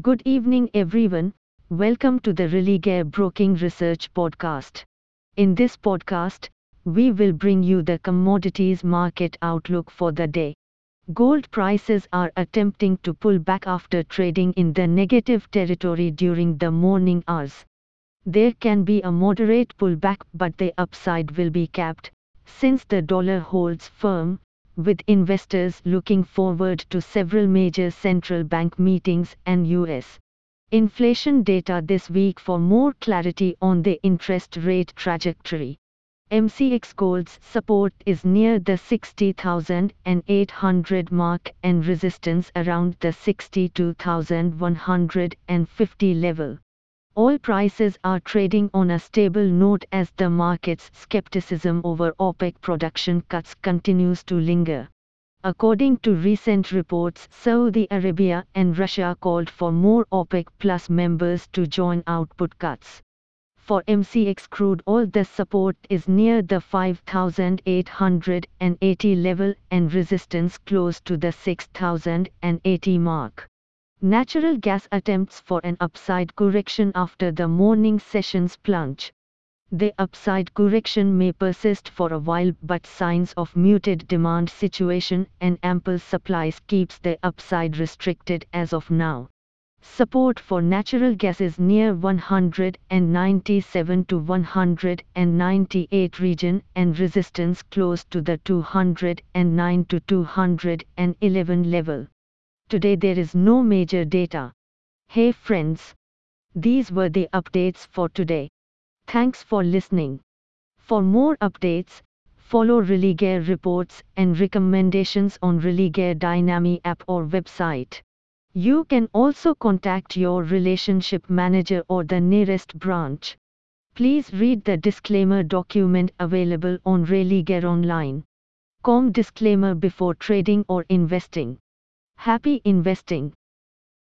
Good evening, everyone. Welcome to the Religare Broking Research Podcast. In this podcast, we will bring you the commodities market outlook for the day. Gold prices are attempting to pull back after trading in the negative territory during the morning hours. There can be a moderate pullback, but the upside will be capped, since the dollar holds firm, with investors looking forward to several major central bank meetings and US inflation data this week for more clarity on the interest rate trajectory. MCX Gold's support is near the 60,800 mark and resistance around the 62,150 level. Oil prices are trading on a stable note as the market's skepticism over OPEC production cuts continues to linger. According to recent reports, Saudi Arabia and Russia called for more OPEC Plus members to join output cuts. For MCX crude oil, the support is near the 5,880 level and resistance close to the 6,080 mark. Natural gas attempts for an upside correction after the morning session's plunge. The upside correction may persist for a while but signs of muted demand situation and ample supplies keeps the upside restricted as of now. Support for natural gas is near 197 to 198 region and resistance close to the 209 to 211 level. Today there is no major data. Hey friends. These were the updates for today. Thanks for listening. For more updates, follow Religare reports and recommendations on Religare Dynami app or website. You can also contact your relationship manager or the nearest branch. Please read the disclaimer document available on Religare Online. Com disclaimer before trading or investing. Happy investing!